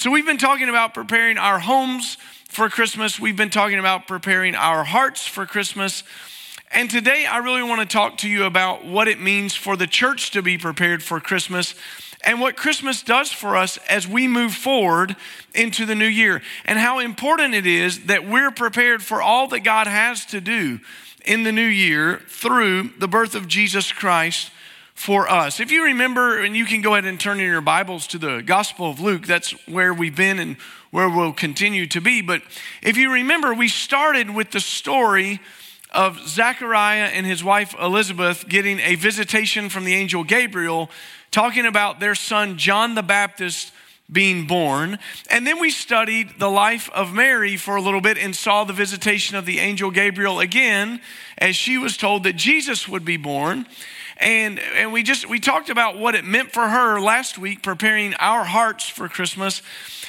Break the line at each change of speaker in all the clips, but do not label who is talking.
So, we've been talking about preparing our homes for Christmas, we've been talking about preparing our hearts for Christmas. And today, I really want to talk to you about what it means for the church to be prepared for Christmas and what Christmas does for us as we move forward into the new year, and how important it is that we're prepared for all that God has to do in the new year through the birth of Jesus Christ for us. If you remember, and you can go ahead and turn in your Bibles to the Gospel of Luke, that's where we've been and where we'll continue to be. But if you remember, we started with the story of Zechariah and his wife Elizabeth getting a visitation from the angel Gabriel talking about their son John the Baptist being born. And then we studied the life of Mary for a little bit and saw the visitation of the angel Gabriel again as she was told that Jesus would be born. And, and we just we talked about what it meant for her last week preparing our hearts for Christmas.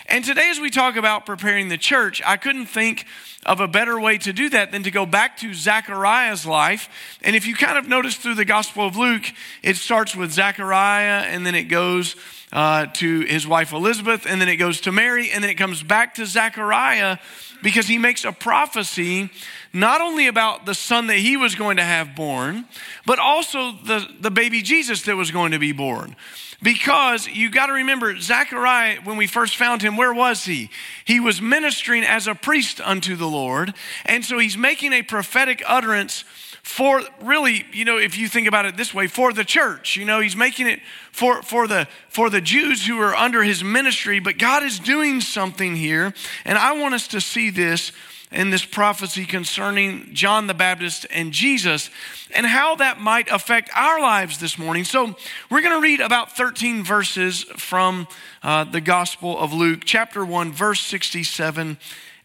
And today as we talk about preparing the church, I couldn't think of a better way to do that than to go back to Zechariah's life. And if you kind of notice through the Gospel of Luke, it starts with Zechariah and then it goes uh, to his wife Elizabeth and then it goes to Mary and then it comes back to Zechariah because he makes a prophecy not only about the son that he was going to have born, but also the, the baby Jesus that was going to be born. Because you got to remember, Zechariah, when we first found him, where was he? He was ministering as a priest unto the Lord. And so he's making a prophetic utterance for really, you know, if you think about it this way, for the church. You know, he's making it for, for, the, for the Jews who are under his ministry, but God is doing something here. And I want us to see this in this prophecy concerning John the Baptist and Jesus and how that might affect our lives this morning. So, we're going to read about 13 verses from uh, the Gospel of Luke, chapter 1, verse 67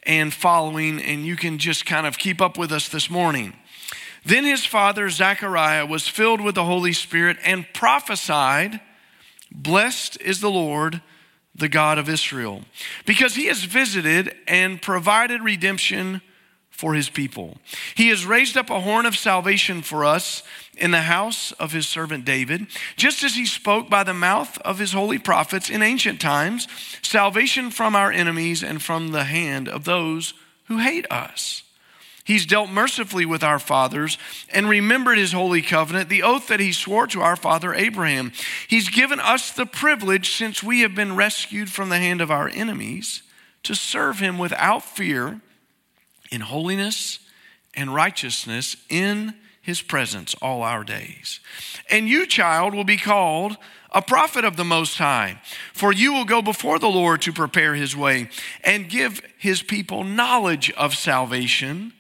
and following, and you can just kind of keep up with us this morning. Then his father, Zechariah, was filled with the Holy Spirit and prophesied, Blessed is the Lord the God of Israel, because he has visited and provided redemption for his people. He has raised up a horn of salvation for us in the house of his servant David, just as he spoke by the mouth of his holy prophets in ancient times, salvation from our enemies and from the hand of those who hate us He's dealt mercifully with our fathers and remembered his holy covenant, the oath that he swore to our father Abraham. He's given us the privilege, since we have been rescued from the hand of our enemies, to serve him without fear in holiness and righteousness in his presence all our days. And you, child, will be called a prophet of the Most High, for you will go before the Lord to prepare his way and give his people knowledge of salvation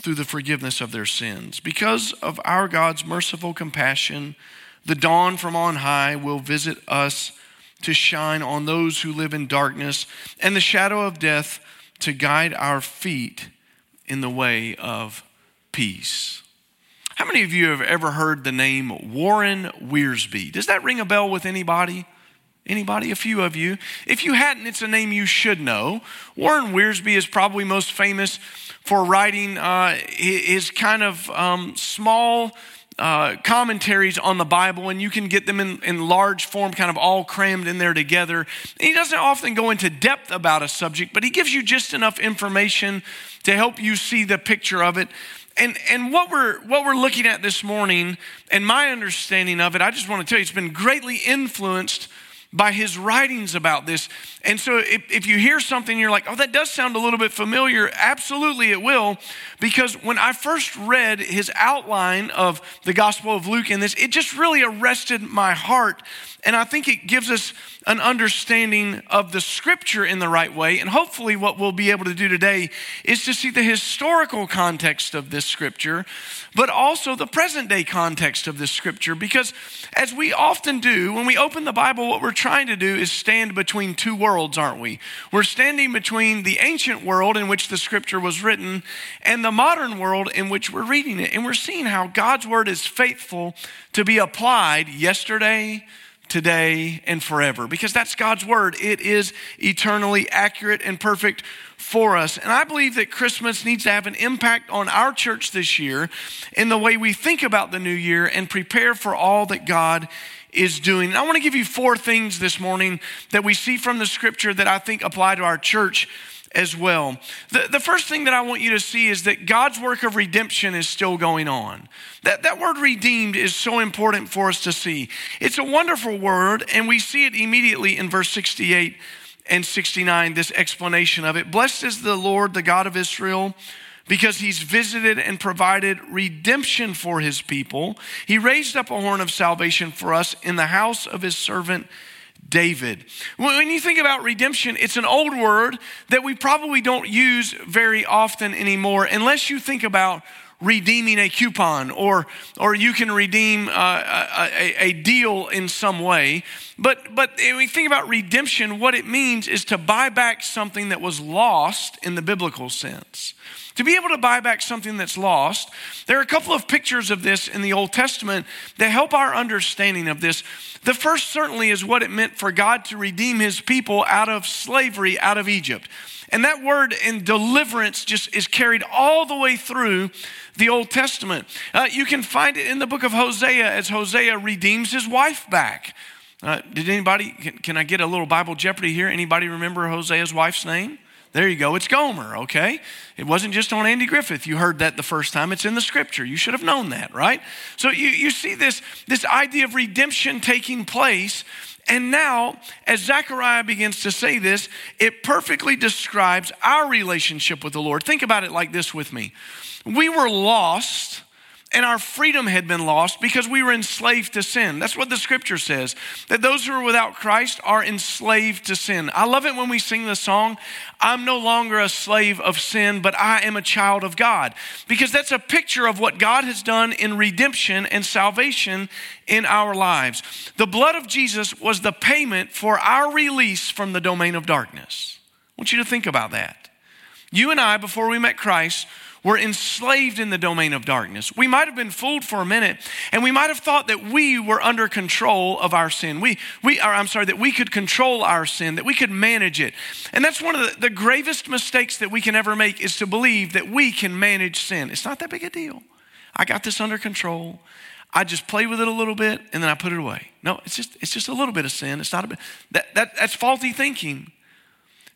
through the forgiveness of their sins. Because of our God's merciful compassion, the dawn from on high will visit us to shine on those who live in darkness and the shadow of death to guide our feet in the way of peace. How many of you have ever heard the name Warren Wiersbe? Does that ring a bell with anybody? Anybody? A few of you. If you hadn't, it's a name you should know. Warren Wiersbe is probably most famous for writing uh, his kind of um, small uh, commentaries on the Bible, and you can get them in, in large form, kind of all crammed in there together. And he doesn't often go into depth about a subject, but he gives you just enough information to help you see the picture of it. And, and what, we're, what we're looking at this morning, and my understanding of it, I just want to tell you, it's been greatly influenced by his writings about this. And so if, if you hear something, you're like, oh, that does sound a little bit familiar. Absolutely, it will. Because when I first read his outline of the Gospel of Luke in this, it just really arrested my heart. And I think it gives us an understanding of the scripture in the right way. And hopefully, what we'll be able to do today is to see the historical context of this scripture, but also the present day context of this scripture. Because as we often do, when we open the Bible, what we're trying to do is stand between two worlds, aren't we? We're standing between the ancient world in which the scripture was written and the modern world in which we're reading it. And we're seeing how God's word is faithful to be applied yesterday today, and forever. Because that's God's word. It is eternally accurate and perfect for us. And I believe that Christmas needs to have an impact on our church this year in the way we think about the new year and prepare for all that God is doing. And I want to give you four things this morning that we see from the scripture that I think apply to our church as well. The, the first thing that I want you to see is that God's work of redemption is still going on. That, that word redeemed is so important for us to see. It's a wonderful word, and we see it immediately in verse 68 and 69, this explanation of it. Blessed is the Lord, the God of Israel because he's visited and provided redemption for his people. He raised up a horn of salvation for us in the house of his servant David. When you think about redemption, it's an old word that we probably don't use very often anymore, unless you think about redeeming a coupon or, or you can redeem uh, a, a, deal in some way. But, but when we think about redemption, what it means is to buy back something that was lost in the biblical sense. To be able to buy back something that's lost, there are a couple of pictures of this in the Old Testament that help our understanding of this. The first certainly is what it meant for God to redeem his people out of slavery, out of Egypt. And that word in deliverance just is carried all the way through the Old Testament. Uh, you can find it in the book of Hosea as Hosea redeems his wife back. Uh, did anybody, can, can I get a little Bible Jeopardy here? Anybody remember Hosea's wife's name? There you go. It's Gomer, okay? It wasn't just on Andy Griffith. You heard that the first time. It's in the scripture. You should have known that, right? So you, you see this, this idea of redemption taking place. And now, as Zechariah begins to say this, it perfectly describes our relationship with the Lord. Think about it like this with me. We were lost and our freedom had been lost because we were enslaved to sin. That's what the scripture says, that those who are without Christ are enslaved to sin. I love it when we sing the song, I'm no longer a slave of sin, but I am a child of God, because that's a picture of what God has done in redemption and salvation in our lives. The blood of Jesus was the payment for our release from the domain of darkness. I want you to think about that. You and I, before we met Christ, were enslaved in the domain of darkness. We might have been fooled for a minute, and we might have thought that we were under control of our sin. We, we are, I'm sorry, that we could control our sin, that we could manage it. And that's one of the, the gravest mistakes that we can ever make is to believe that we can manage sin. It's not that big a deal. I got this under control. I just play with it a little bit and then I put it away. No, it's just it's just a little bit of sin. It's not a bit that, that that's faulty thinking.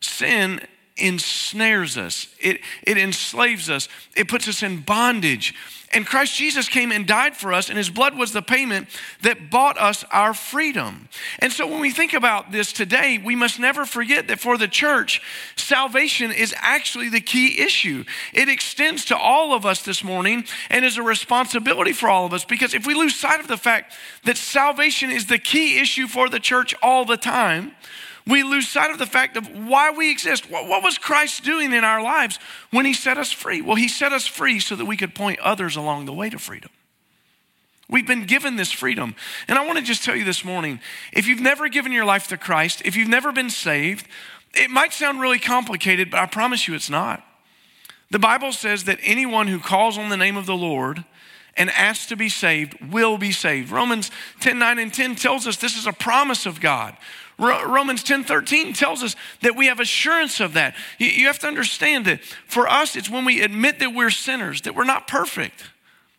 Sin ensnares us, it, it enslaves us, it puts us in bondage. And Christ Jesus came and died for us, and his blood was the payment that bought us our freedom. And so when we think about this today, we must never forget that for the church, salvation is actually the key issue. It extends to all of us this morning and is a responsibility for all of us because if we lose sight of the fact that salvation is the key issue for the church all the time, we lose sight of the fact of why we exist. What, what, was Christ doing in our lives when he set us free? Well, he set us free so that we could point others along the way to freedom. We've been given this freedom. And I want to just tell you this morning if you've never given your life to Christ, if you've never been saved, it might sound really complicated, but I promise you it's not. The Bible says that anyone who calls on the name of the Lord and asks to be saved will be saved. Romans 10 9 and 10 tells us this is a promise of God. Romans 10 13 tells us that we have assurance of that. You have to understand that for us, it's when we admit that we're sinners, that we're not perfect.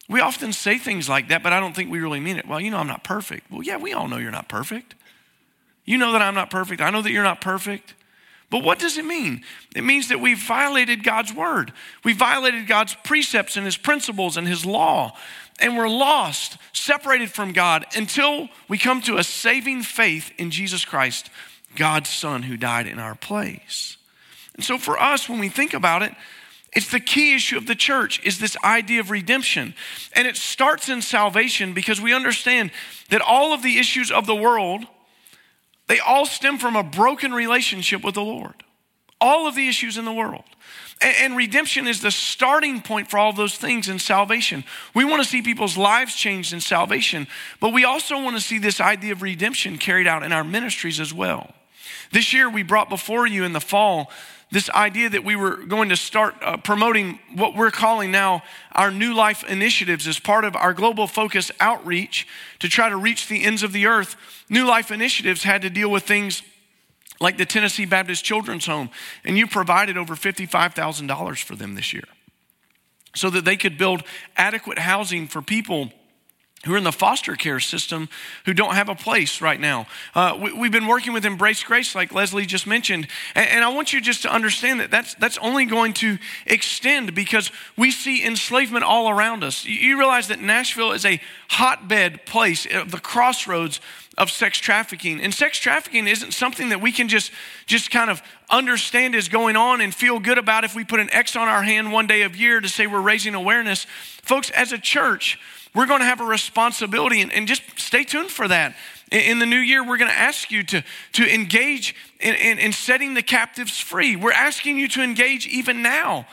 We often say things like that, but I don't think we really mean it. Well, you know, I'm not perfect. Well, yeah, we all know you're not perfect. You know that I'm not perfect. I know that you're not perfect. But what does it mean? It means that we've violated God's word. We violated God's precepts and his principles and his law. And we're lost, separated from God until we come to a saving faith in Jesus Christ, God's Son who died in our place. And so for us, when we think about it, it's the key issue of the church is this idea of redemption. And it starts in salvation because we understand that all of the issues of the world they all stem from a broken relationship with the Lord. All of the issues in the world. And, redemption is the starting point for all those things in salvation. We want to see people's lives changed in salvation, but we also want to see this idea of redemption carried out in our ministries as well. This year, we brought before you in the fall this idea that we were going to start uh, promoting what we're calling now our New Life initiatives as part of our global focus outreach to try to reach the ends of the earth. New Life initiatives had to deal with things like the Tennessee Baptist Children's Home, and you provided over $55,000 for them this year so that they could build adequate housing for people who are in the foster care system who don't have a place right now. Uh, we, have been working with Embrace Grace, like Leslie just mentioned, and, and, I want you just to understand that that's, that's only going to extend because we see enslavement all around us. You, you realize that Nashville is a hotbed place, of the crossroads of sex trafficking. And sex trafficking isn't something that we can just, just kind of understand is going on and feel good about if we put an X on our hand one day of year to say we're raising awareness. Folks, as a church, we're going to have a responsibility, and, and just stay tuned for that. In, in, the new year, we're going to ask you to, to engage in, in, in setting the captives free. We're asking you to engage even now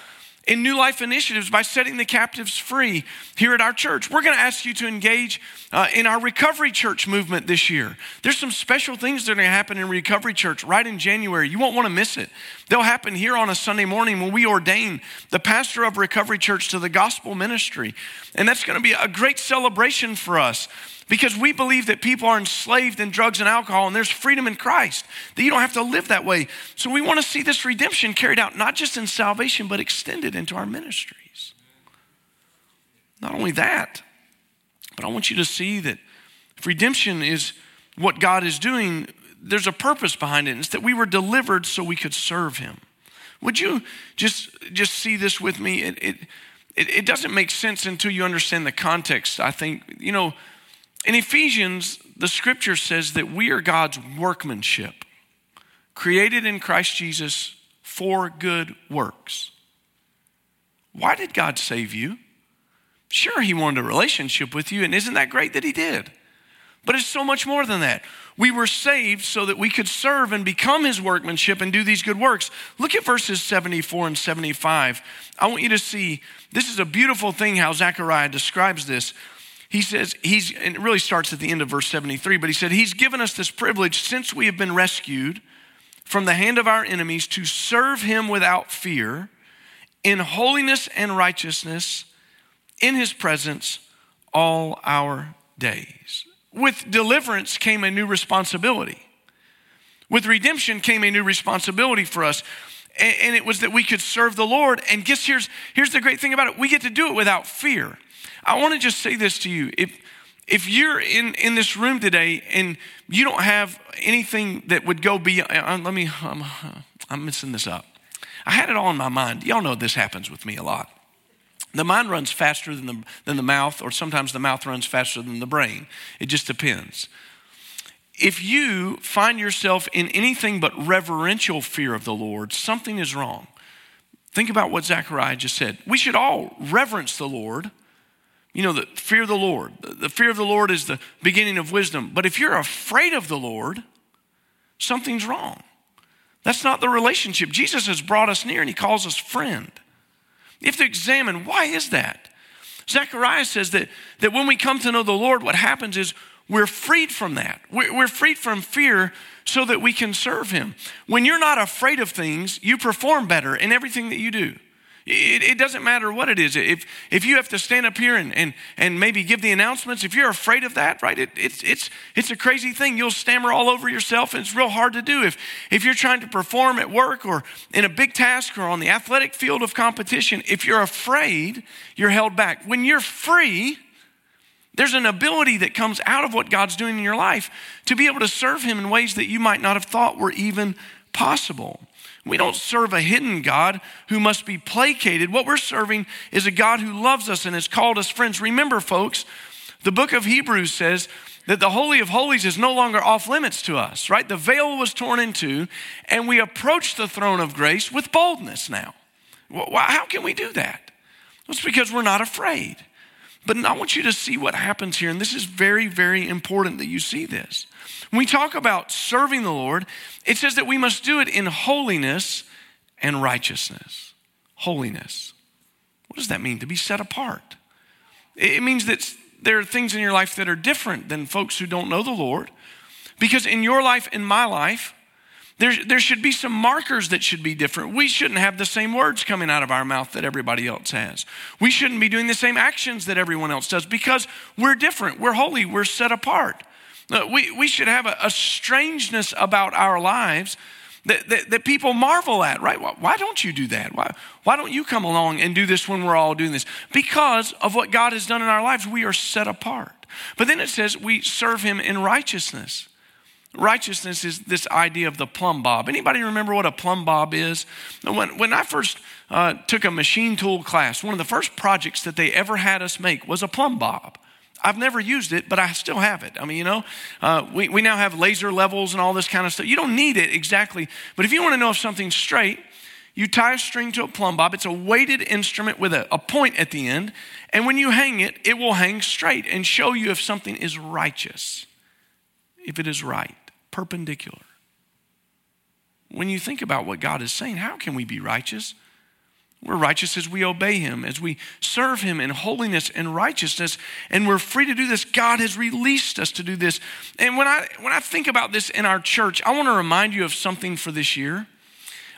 in New Life initiatives by setting the captives free here at our church. We're going to ask you to engage uh, in our recovery church movement this year. There's some special things that are going to happen in recovery church right in January. You won't want to miss it. They'll happen here on a Sunday morning when we ordain the pastor of recovery church to the gospel ministry. And that's going to be a great celebration for us because we believe that people are enslaved in drugs and alcohol and there's freedom in Christ, that you don't have to live that way. So we want to see this redemption carried out not just in salvation, but extended into our ministries. Not only that, but I want you to see that if redemption is what God is doing, there's a purpose behind it. It's that we were delivered so we could serve Him. Would you just, just see this with me? It, it, it, doesn't make sense until you understand the context. I think, you know, in Ephesians, the scripture says that we are God's workmanship, created in Christ Jesus for good works. Why did God save you? Sure, He wanted a relationship with you, and isn't that great that He did? But it's so much more than that. We were saved so that we could serve and become His workmanship and do these good works. Look at verses 74 and 75. I want you to see this is a beautiful thing how Zechariah describes this he says, he's, and it really starts at the end of verse 73, but he said, He's given us this privilege since we have been rescued from the hand of our enemies to serve Him without fear, in holiness and righteousness, in His presence all our days. With deliverance came a new responsibility. With redemption came a new responsibility for us. And, it was that we could serve the Lord. And guess here's, here's the great thing about it we get to do it without fear. I want to just say this to you. If, if you're in, in this room today and you don't have anything that would go beyond, uh, let me, I'm, I'm messing this up. I had it all in my mind. Y'all know this happens with me a lot. The mind runs faster than the, than the mouth, or sometimes the mouth runs faster than the brain. It just depends. If you find yourself in anything but reverential fear of the Lord, something is wrong. Think about what Zechariah just said. We should all reverence the Lord you know, the fear of the Lord. The fear of the Lord is the beginning of wisdom. But if you're afraid of the Lord, something's wrong. That's not the relationship. Jesus has brought us near and he calls us friend. You have to examine why is that? Zechariah says that, that when we come to know the Lord, what happens is we're freed from that. We're, we're freed from fear so that we can serve him. When you're not afraid of things, you perform better in everything that you do. It, it, doesn't matter what it is. If, if you have to stand up here and, and, and maybe give the announcements, if you're afraid of that, right, it, it's, it's, it's a crazy thing. You'll stammer all over yourself, and it's real hard to do. If, if you're trying to perform at work or in a big task or on the athletic field of competition, if you're afraid, you're held back. When you're free, there's an ability that comes out of what God's doing in your life to be able to serve Him in ways that you might not have thought were even possible. We don't serve a hidden God who must be placated. What we're serving is a God who loves us and has called us friends. Remember, folks, the book of Hebrews says that the Holy of Holies is no longer off limits to us, right? The veil was torn in two, and we approach the throne of grace with boldness now. How can we do that? It's because we're not afraid. But I want you to see what happens here, and this is very, very important that you see this. When we talk about serving the Lord, it says that we must do it in holiness and righteousness. Holiness. What does that mean? To be set apart. It means that there are things in your life that are different than folks who don't know the Lord. Because in your life, in my life, there, there should be some markers that should be different. We shouldn't have the same words coming out of our mouth that everybody else has. We shouldn't be doing the same actions that everyone else does because we're different. We're holy. We're set apart. We, we should have a, a strangeness about our lives that, that, that, people marvel at, right? Why, why, don't you do that? Why, why don't you come along and do this when we're all doing this? Because of what God has done in our lives, we are set apart. But then it says we serve him in righteousness. Righteousness is this idea of the plumb bob. Anybody remember what a plumb bob is? When, when I first uh, took a machine tool class, one of the first projects that they ever had us make was a plumb bob. I've never used it, but I still have it. I mean, you know, uh, we, we now have laser levels and all this kind of stuff. You don't need it exactly, but if you want to know if something's straight, you tie a string to a plumb bob. It's a weighted instrument with a, a point at the end, and when you hang it, it will hang straight and show you if something is righteous, if it is right perpendicular. When you think about what God is saying, how can we be righteous? We're righteous as we obey Him, as we serve Him in holiness and righteousness, and we're free to do this. God has released us to do this. And when I, when I think about this in our church, I want to remind you of something for this year.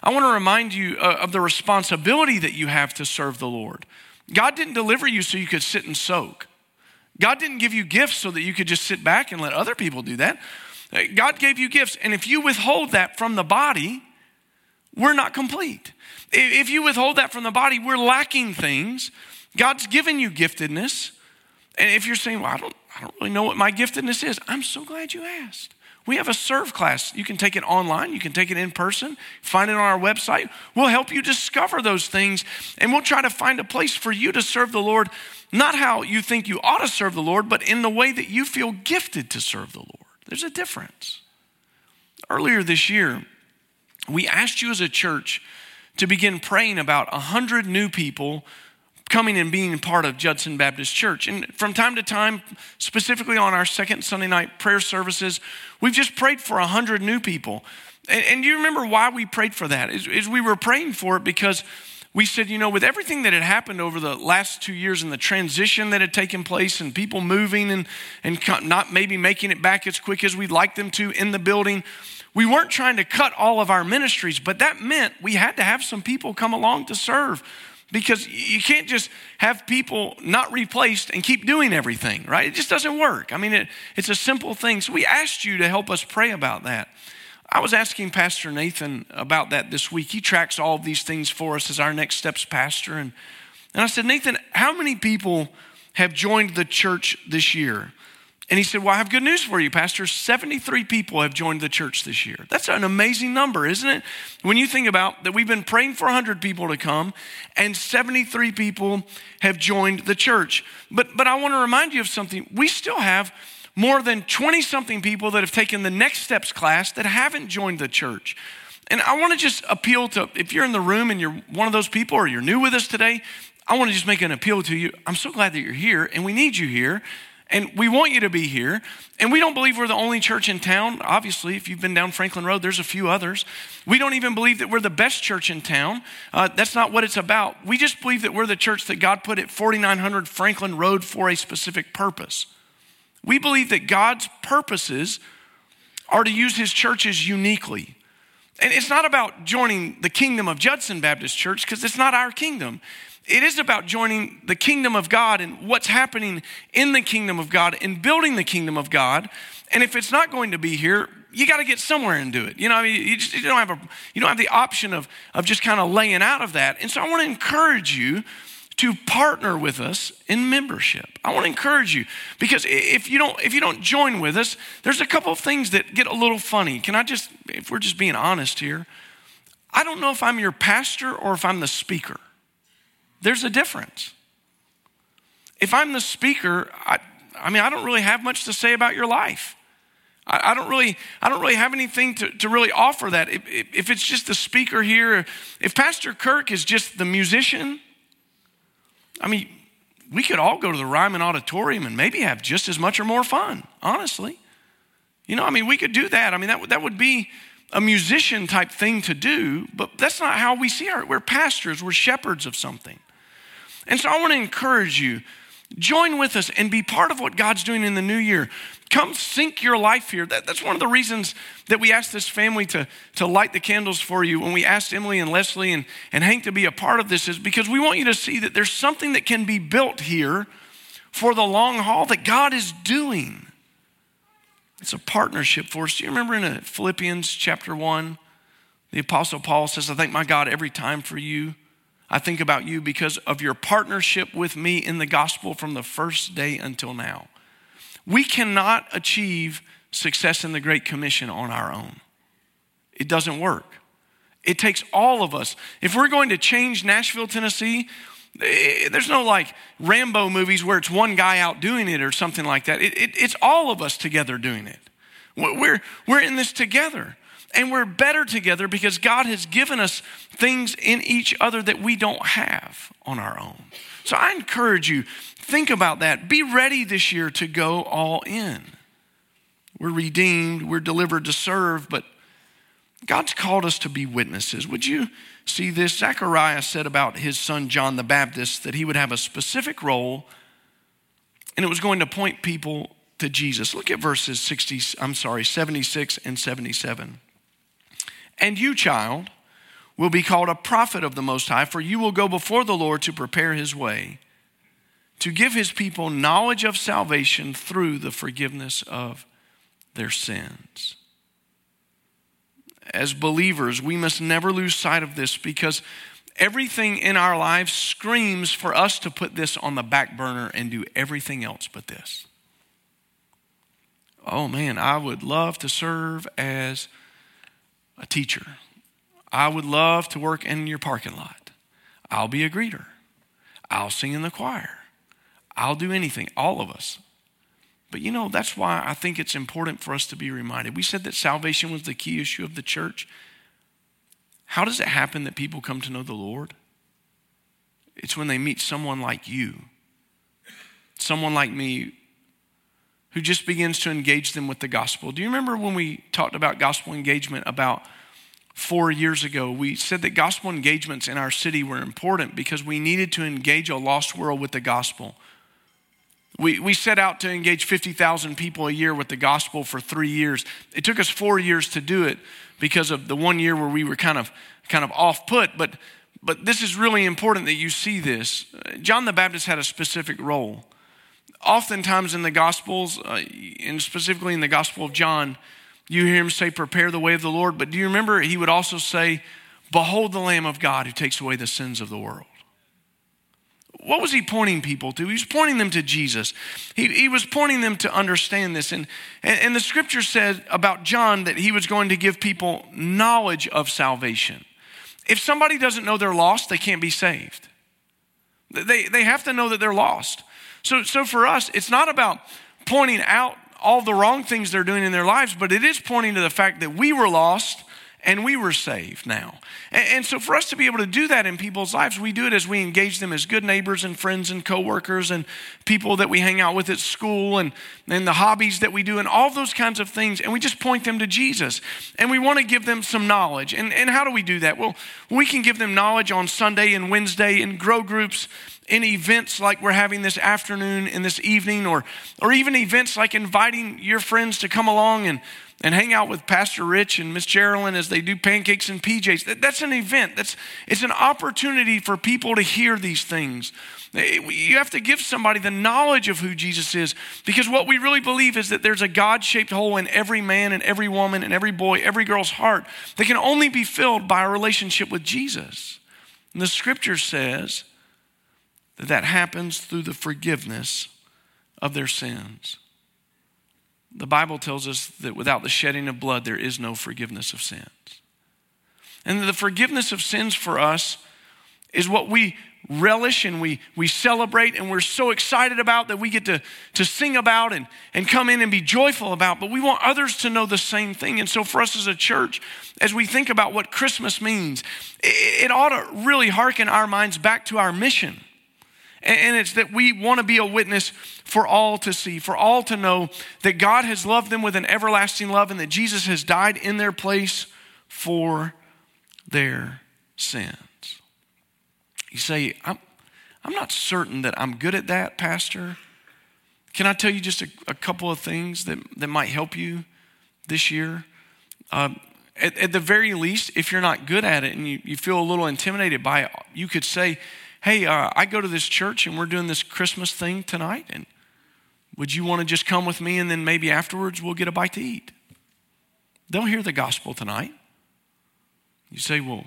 I want to remind you uh, of the responsibility that you have to serve the Lord. God didn't deliver you so you could sit and soak. God didn't give you gifts so that you could just sit back and let other people do that. God gave you gifts, and if you withhold that from the body, we're not complete. If you withhold that from the body, we're lacking things. God's given you giftedness. And if you're saying, well, I don't, I don't really know what my giftedness is, I'm so glad you asked. We have a serve class. You can take it online, you can take it in person, find it on our website. We'll help you discover those things, and we'll try to find a place for you to serve the Lord, not how you think you ought to serve the Lord, but in the way that you feel gifted to serve the Lord. There's a difference. Earlier this year, we asked you as a church to begin praying about 100 new people coming and being part of Judson Baptist Church. And from time to time, specifically on our second Sunday night prayer services, we've just prayed for 100 new people. And, and you remember why we prayed for that? Is, is we were praying for it because we said, you know, with everything that had happened over the last two years and the transition that had taken place and people moving and, and not maybe making it back as quick as we'd like them to in the building, we weren't trying to cut all of our ministries, but that meant we had to have some people come along to serve because you can't just have people not replaced and keep doing everything, right? It just doesn't work. I mean, it, it's a simple thing. So we asked you to help us pray about that. I was asking Pastor Nathan about that this week. He tracks all of these things for us as our next steps pastor. And, and I said, Nathan, how many people have joined the church this year? And he said, Well, I have good news for you, Pastor. 73 people have joined the church this year. That's an amazing number, isn't it? When you think about that, we've been praying for 100 people to come, and 73 people have joined the church. But, but I want to remind you of something. We still have more than 20 something people that have taken the Next Steps class that haven't joined the church. And I want to just appeal to if you're in the room and you're one of those people or you're new with us today, I want to just make an appeal to you. I'm so glad that you're here and we need you here. And we want you to be here. And we don't believe we're the only church in town. Obviously, if you've been down Franklin Road, there's a few others. We don't even believe that we're the best church in town. Uh, that's not what it's about. We just believe that we're the church that God put at 4900 Franklin Road for a specific purpose. We believe that God's purposes are to use his churches uniquely. And it's not about joining the kingdom of Judson Baptist Church because it's not our kingdom. It is about joining the kingdom of God and what's happening in the kingdom of God and building the kingdom of God. And if it's not going to be here, you got to get somewhere and do it. You know, I mean, you, just, you don't have a, you don't have the option of, of just kind of laying out of that. And so I want to encourage you to partner with us in membership. I want to encourage you because if you don't if you don't join with us, there's a couple of things that get a little funny. Can I just if we're just being honest here, I don't know if I'm your pastor or if I'm the speaker. There's a difference. If I'm the speaker, I, I mean I don't really have much to say about your life. I, I don't really I don't really have anything to, to really offer that. If, if it's just the speaker here, if Pastor Kirk is just the musician, I mean, we could all go to the Ryman Auditorium and maybe have just as much or more fun, honestly. You know, I mean, we could do that. I mean, that, that would be a musician type thing to do, but that's not how we see our, we're pastors, we're shepherds of something. And so I want to encourage you Join with us and be part of what God's doing in the new year. Come sink your life here. That, that's one of the reasons that we asked this family to, to light the candles for you. When we asked Emily and Leslie and, and Hank to be a part of this, is because we want you to see that there's something that can be built here for the long haul that God is doing. It's a partnership for us. Do you remember in Philippians chapter 1? The Apostle Paul says, I thank my God every time for you I think about you because of your partnership with me in the gospel from the first day until now. We cannot achieve success in the Great Commission on our own. It doesn't work. It takes all of us. If we're going to change Nashville, Tennessee, eh, there's no like Rambo movies where it's one guy out doing it or something like that. It, it, it's all of us together doing it. We're, we're in this together. And we're better together because God has given us things in each other that we don't have on our own. So I encourage you, think about that. Be ready this year to go all in. We're redeemed, we're delivered to serve, but God's called us to be witnesses. Would you see this? Zechariah said about his son John the Baptist that he would have a specific role and it was going to point people to Jesus. Look at verses 60, I'm sorry, 76 and 77. And you, child, will be called a prophet of the Most High, for you will go before the Lord to prepare his way, to give his people knowledge of salvation through the forgiveness of their sins. As believers, we must never lose sight of this because everything in our lives screams for us to put this on the back burner and do everything else but this. Oh man, I would love to serve as a teacher. I would love to work in your parking lot. I'll be a greeter. I'll sing in the choir. I'll do anything, all of us. But you know, that's why I think it's important for us to be reminded. We said that salvation was the key issue of the church. How does it happen that people come to know the Lord? It's when they meet someone like you, someone like me, who just begins to engage them with the gospel. Do you remember when we talked about gospel engagement about four years ago? We said that gospel engagements in our city were important because we needed to engage a lost world with the gospel. We, we set out to engage 50,000 people a year with the gospel for three years. It took us four years to do it because of the one year where we were kind of, kind of off put. But, but this is really important that you see this. John the Baptist had a specific role oftentimes in the Gospels, uh, and specifically in the Gospel of John, you hear him say, Prepare the way of the Lord. But do you remember he would also say, Behold the Lamb of God who takes away the sins of the world? What was he pointing people to? He was pointing them to Jesus. He, he was pointing them to understand this. And, and, and the scripture said about John that he was going to give people knowledge of salvation. If somebody doesn't know they're lost, they can't be saved. They, they have to know that they're lost. So, so for us, it's not about pointing out all the wrong things they're doing in their lives, but it is pointing to the fact that we were lost and we were saved now. And, and, so for us to be able to do that in people's lives, we do it as we engage them as good neighbors and friends and coworkers and people that we hang out with at school and, and the hobbies that we do and all those kinds of things. And we just point them to Jesus. And we want to give them some knowledge. And, and how do we do that? Well, we can give them knowledge on Sunday and Wednesday in grow groups in events like we're having this afternoon and this evening, or, or even events like inviting your friends to come along and, and hang out with Pastor Rich and Miss Geraldine as they do pancakes and PJs. That, that's an event. That's, it's an opportunity for people to hear these things. Eh, you have to give somebody the knowledge of who Jesus is because what we really believe is that there's a God shaped hole in every man and every woman and every boy, every girl's heart that can only be filled by a relationship with Jesus. And the scripture says, that that happens through the forgiveness of their sins. The Bible tells us that without the shedding of blood, there is no forgiveness of sins. And the forgiveness of sins for us is what we relish and we, we celebrate and we're so excited about that we get to, to sing about and, and come in and be joyful about. But we want others to know the same thing. And so, for us as a church, as we think about what Christmas means, it, it ought to really hearken our minds back to our mission and it's that we want to be a witness for all to see, for all to know that God has loved them with an everlasting love and that Jesus has died in their place for their sins. You say, I'm, I'm not certain that I'm good at that, Pastor. Can I tell you just a, a couple of things that, that might help you this year? Um, at, at, the very least, if you're not good at it and you, you feel a little intimidated by it, you could say, hey, uh, I go to this church and we're doing this Christmas thing tonight, and would you want to just come with me and then maybe afterwards we'll get a bite to eat? They'll hear the gospel tonight. You say, well,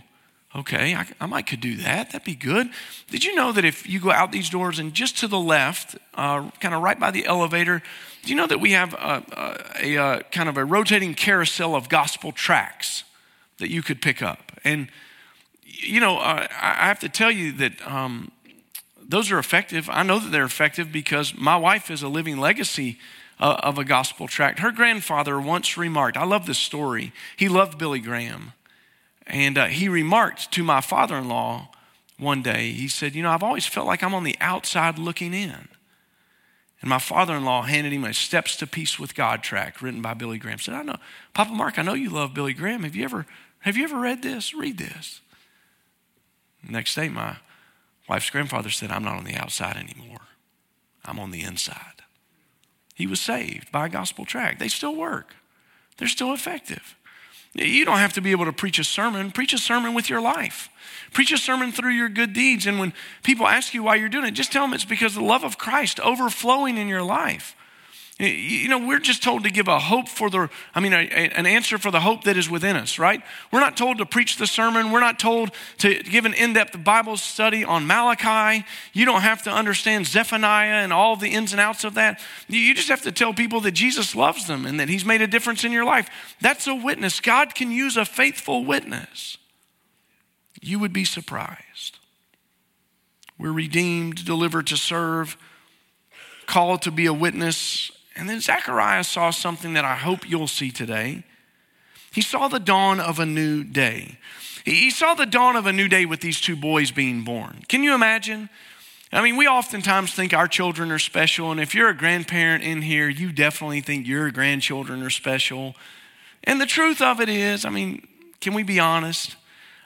Okay, I, I, might could do that. That'd be good. Did you know that if you go out these doors and just to the left, uh, kind of right by the elevator, do you know that we have a, a, a, a, kind of a rotating carousel of gospel tracts that you could pick up? And you know, uh, I have to tell you that um, those are effective. I know that they're effective because my wife is a living legacy uh, of a gospel tract. Her grandfather once remarked, I love this story. He loved Billy Graham. And uh, he remarked to my father in law one day, he said, You know, I've always felt like I'm on the outside looking in. And my father in law handed him a Steps to Peace with God tract written by Billy Graham. Said, I know, Papa Mark, I know you love Billy Graham. Have you ever, have you ever read this? Read this. Next day, my wife's grandfather said, I'm not on the outside anymore. I'm on the inside. He was saved by a gospel tract. They still work, they're still effective. You don't have to be able to preach a sermon. Preach a sermon with your life. Preach a sermon through your good deeds. And when people ask you why you're doing it, just tell them it's because the love of Christ overflowing in your life. You know, we're just told to give a hope for the, I mean, a, a, an answer for the hope that is within us, right? We're not told to preach the sermon. We're not told to give an in depth Bible study on Malachi. You don't have to understand Zephaniah and all the ins and outs of that. You just have to tell people that Jesus loves them and that He's made a difference in your life. That's a witness. God can use a faithful witness. You would be surprised. We're redeemed, delivered to serve, called to be a witness and then Zechariah saw something that I hope you'll see today. He saw the dawn of a new day. He saw the dawn of a new day with these two boys being born. Can you imagine? I mean, we oftentimes think our children are special, and if you're a grandparent in here, you definitely think your grandchildren are special. And the truth of it is, I mean, can we be honest?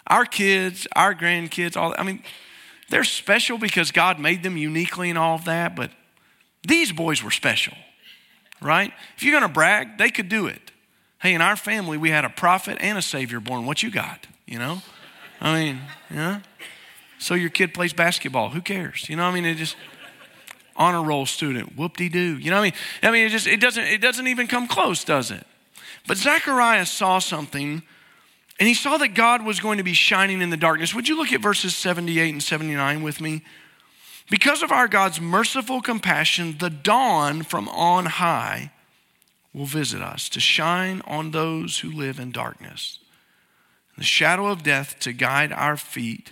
Our kids, our grandkids, all I mean, they're special because God made them uniquely and all of that, but these boys were special right? If you're going to brag, they could do it. Hey, in our family, we had a prophet and a savior born. What you got? You know? I mean, yeah. So your kid plays basketball. Who cares? You know, I mean, it just honor roll student. Whoop de doo. You know, what I mean, I mean, it just it doesn't it doesn't even come close, does it? But Zacharias saw something, and he saw that God was going to be shining in the darkness. Would you look at verses 78 and 79 with me? Because of our God's merciful compassion, the dawn from on high will visit us to shine on those who live in darkness, the shadow of death to guide our feet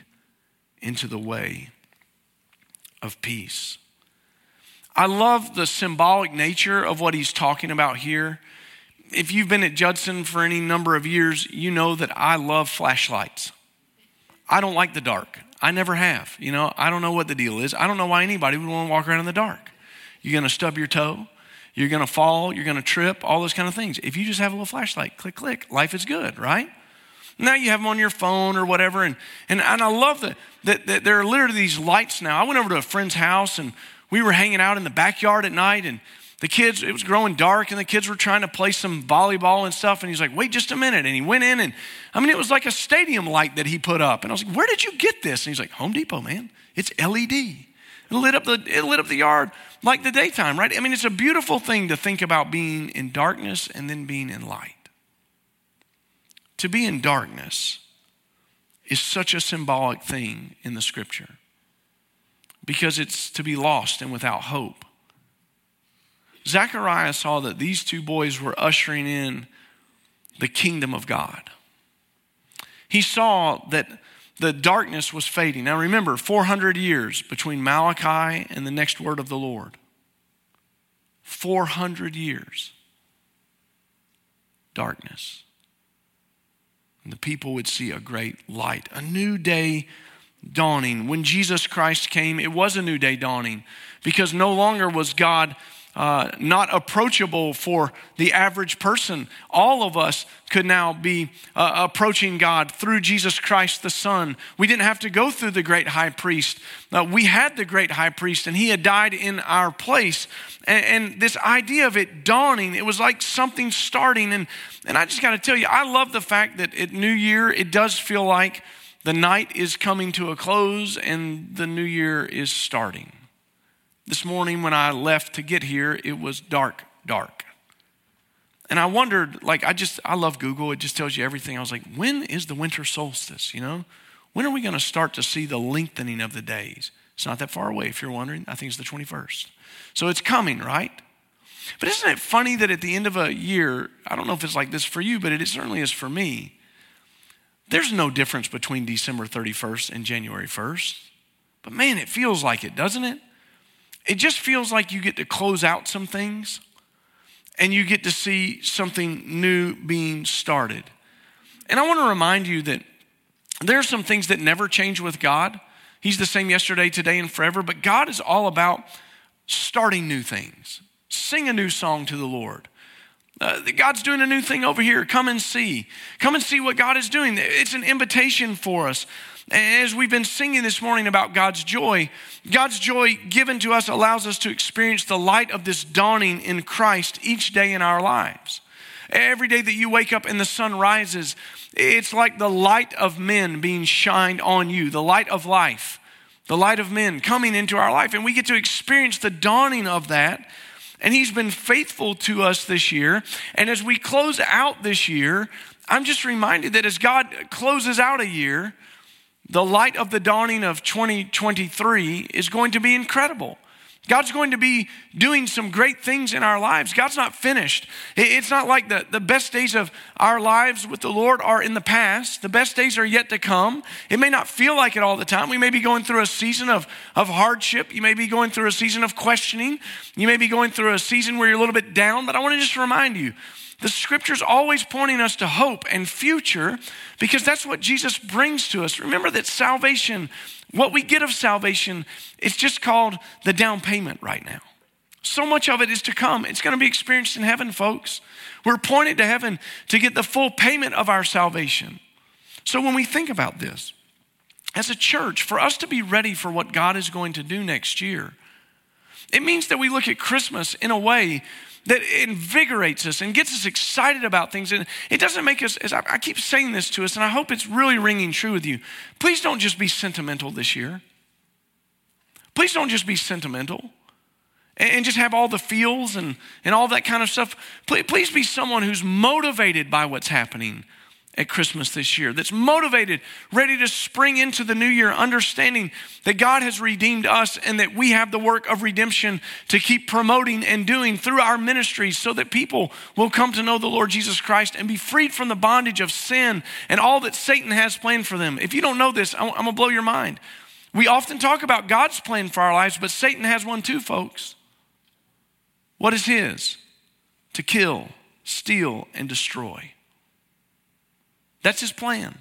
into the way of peace. I love the symbolic nature of what he's talking about here. If you've been at Judson for any number of years, you know that I love flashlights. I don't like the dark. I never have. You know, I don't know what the deal is. I don't know why anybody would want to walk around in the dark. You're going to stub your toe. You're going to fall. You're going to trip, all those kind of things. If you just have a little flashlight, click, click, life is good, right? Now you have them on your phone or whatever. And, and, and I love that, that, that there are literally these lights now. I went over to a friend's house and we were hanging out in the backyard at night and the kids, it was growing dark, and the kids were trying to play some volleyball and stuff. And he's like, wait just a minute. And he went in, and I mean, it was like a stadium light that he put up. And I was like, where did you get this? And he's like, Home Depot, man. It's LED. It lit up the, it lit up the yard like the daytime, right? I mean, it's a beautiful thing to think about being in darkness and then being in light. To be in darkness is such a symbolic thing in the scripture because it's to be lost and without hope. Zechariah saw that these two boys were ushering in the kingdom of God. He saw that the darkness was fading. Now remember, 400 years between Malachi and the next word of the Lord. 400 years. Darkness. And the people would see a great light, a new day dawning. When Jesus Christ came, it was a new day dawning because no longer was God uh, not approachable for the average person. All of us could now be uh, approaching God through Jesus Christ the Son. We didn't have to go through the great high priest. Uh, we had the great high priest, and he had died in our place. And, and this idea of it dawning, it was like something starting. And, and I just got to tell you, I love the fact that at New Year, it does feel like the night is coming to a close and the new year is starting. This morning, when I left to get here, it was dark, dark. And I wondered, like, I just, I love Google. It just tells you everything. I was like, when is the winter solstice? You know, When are we going to start to see the lengthening of the days? It's not that far away, if you're wondering. I think it's the 21st. So it's coming, right? But isn't it funny that at the end of a year, I don't know if it's like this for you, but it certainly is for me, there's no difference between December 31st and January 1st. But man, it feels like it, doesn't it? It just feels like you get to close out some things and you get to see something new being started. And I want to remind you that there are some things that never change with God. He's the same yesterday, today, and forever, but God is all about starting new things. Sing a new song to the Lord. Uh, God's doing a new thing over here. Come and see. Come and see what God is doing. It's an invitation for us. As we've been singing this morning about God's joy, God's joy given to us allows us to experience the light of this dawning in Christ each day in our lives. Every day that you wake up and the sun rises, it's like the light of men being shined on you, the light of life, the light of men coming into our life. And we get to experience the dawning of that. And He's been faithful to us this year. And as we close out this year, I'm just reminded that as God closes out a year, the light of the dawning of 2023 is going to be incredible. God's going to be doing some great things in our lives. God's not finished. It's not like the, the best days of our lives with the Lord are in the past. The best days are yet to come. It may not feel like it all the time. We may be going through a season of, of hardship. You may be going through a season of questioning. You may be going through a season where you're a little bit down, but I want to just remind you the scripture's always pointing us to hope and future because that's what Jesus brings to us. Remember that salvation, what we get of salvation, it's just called the down payment right now. So much of it is to come. It's going to be experienced in heaven, folks. We're pointed to heaven to get the full payment of our salvation. So when we think about this, as a church, for us to be ready for what God is going to do next year, it means that we look at Christmas in a way that invigorates us and gets us excited about things. And it doesn't make us, as I, keep saying this to us, and I hope it's really ringing true with you. Please don't just be sentimental this year. Please don't just be sentimental and, just have all the feels and, and all that kind of stuff. Please, please be someone who's motivated by what's happening at Christmas this year, that's motivated, ready to spring into the new year, understanding that God has redeemed us and that we have the work of redemption to keep promoting and doing through our ministries so that people will come to know the Lord Jesus Christ and be freed from the bondage of sin and all that Satan has planned for them. If you don't know this, I'm gonna blow your mind. We often talk about God's plan for our lives, but Satan has one too, folks. What is his? To kill, steal, and destroy. That's his plan.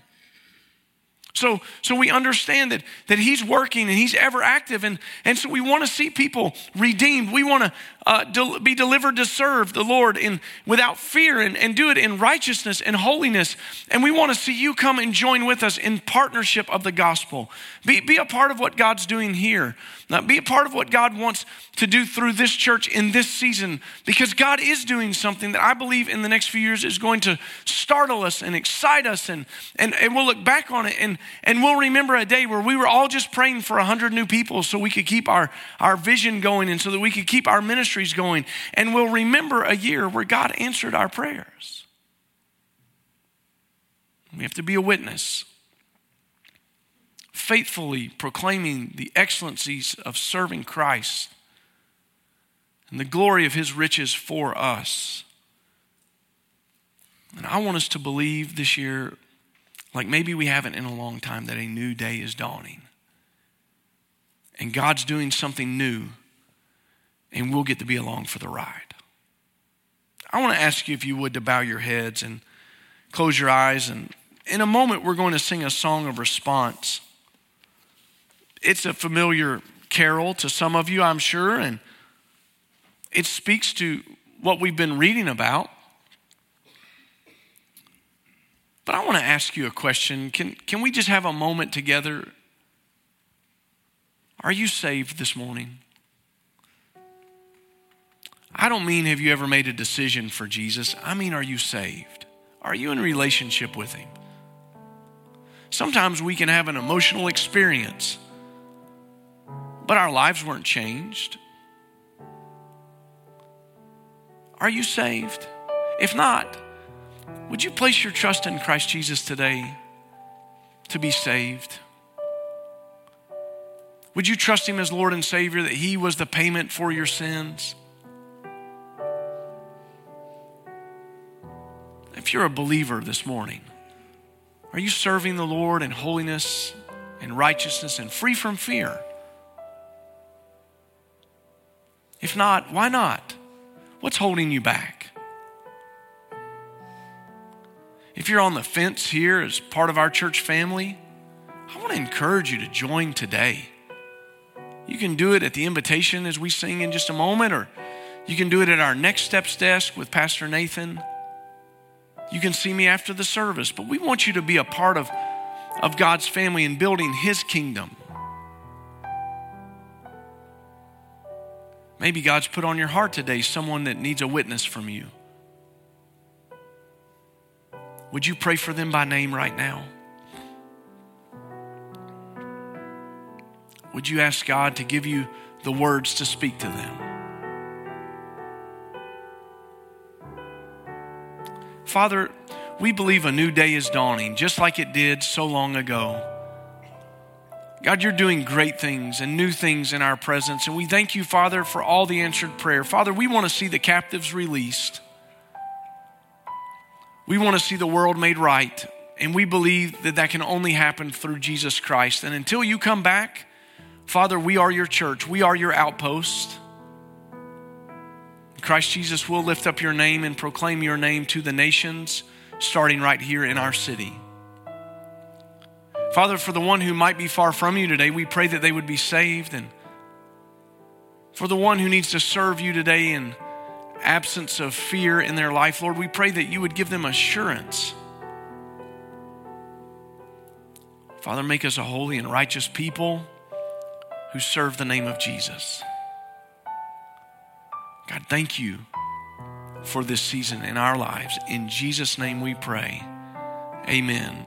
So, so we understand that, that he's working and he's ever active. And, and so we want to see people redeemed. We want to uh, be delivered to serve the Lord in, without fear and, and do it in righteousness and holiness. And we want to see you come and join with us in partnership of the gospel. Be, be a part of what God's doing here. Now, be a part of what God wants to do through this church in this season because God is doing something that I believe in the next few years is going to startle us and excite us. And, and, and we'll look back on it and, and we'll remember a day where we were all just praying for 100 new people so we could keep our, our vision going and so that we could keep our ministries going. And we'll remember a year where God answered our prayers. We have to be a witness faithfully proclaiming the excellencies of serving Christ and the glory of his riches for us. And I want us to believe this year, like maybe we haven't in a long time, that a new day is dawning. And God's doing something new, and we'll get to be along for the ride. I want to ask you, if you would, to bow your heads and close your eyes. And in a moment, we're going to sing a song of response it's a familiar carol to some of you, I'm sure, and it speaks to what we've been reading about. But I want to ask you a question. Can, can we just have a moment together? Are you saved this morning? I don't mean have you ever made a decision for Jesus. I mean, are you saved? Are you in relationship with Him? Sometimes we can have an emotional experience but our lives weren't changed. Are you saved? If not, would you place your trust in Christ Jesus today? to be saved? Would you trust Him as Lord and Savior that He was the payment for your sins? If you're a believer this morning, are you serving the Lord in holiness and righteousness and free from fear? If not, why not? What's holding you back? If you're on the fence here as part of our church family, I want to encourage you to join today. You can do it at the invitation as we sing in just a moment, or you can do it at our Next Steps desk with Pastor Nathan. You can see me after the service, but we want you to be a part of, of God's family and building His kingdom. Maybe God's put on your heart today someone that needs a witness from you. Would you pray for them by name right now? Would you ask God to give you the words to speak to them? Father, we believe a new day is dawning, just like it did so long ago. God, you're doing great things and new things in our presence. And we thank you, Father, for all the answered prayer. Father, we want to see the captives released. We want to see the world made right. And we believe that that can only happen through Jesus Christ. And until you come back, Father, we are your church, we are your outpost. Christ Jesus will lift up your name and proclaim your name to the nations, starting right here in our city. Father, for the one who might be far from you today, we pray that they would be saved. And for the one who needs to serve you today in absence of fear in their life, Lord, we pray that you would give them assurance. Father, make us a holy and righteous people who serve the name of Jesus. God, thank you for this season in our lives. In Jesus' name we pray. Amen.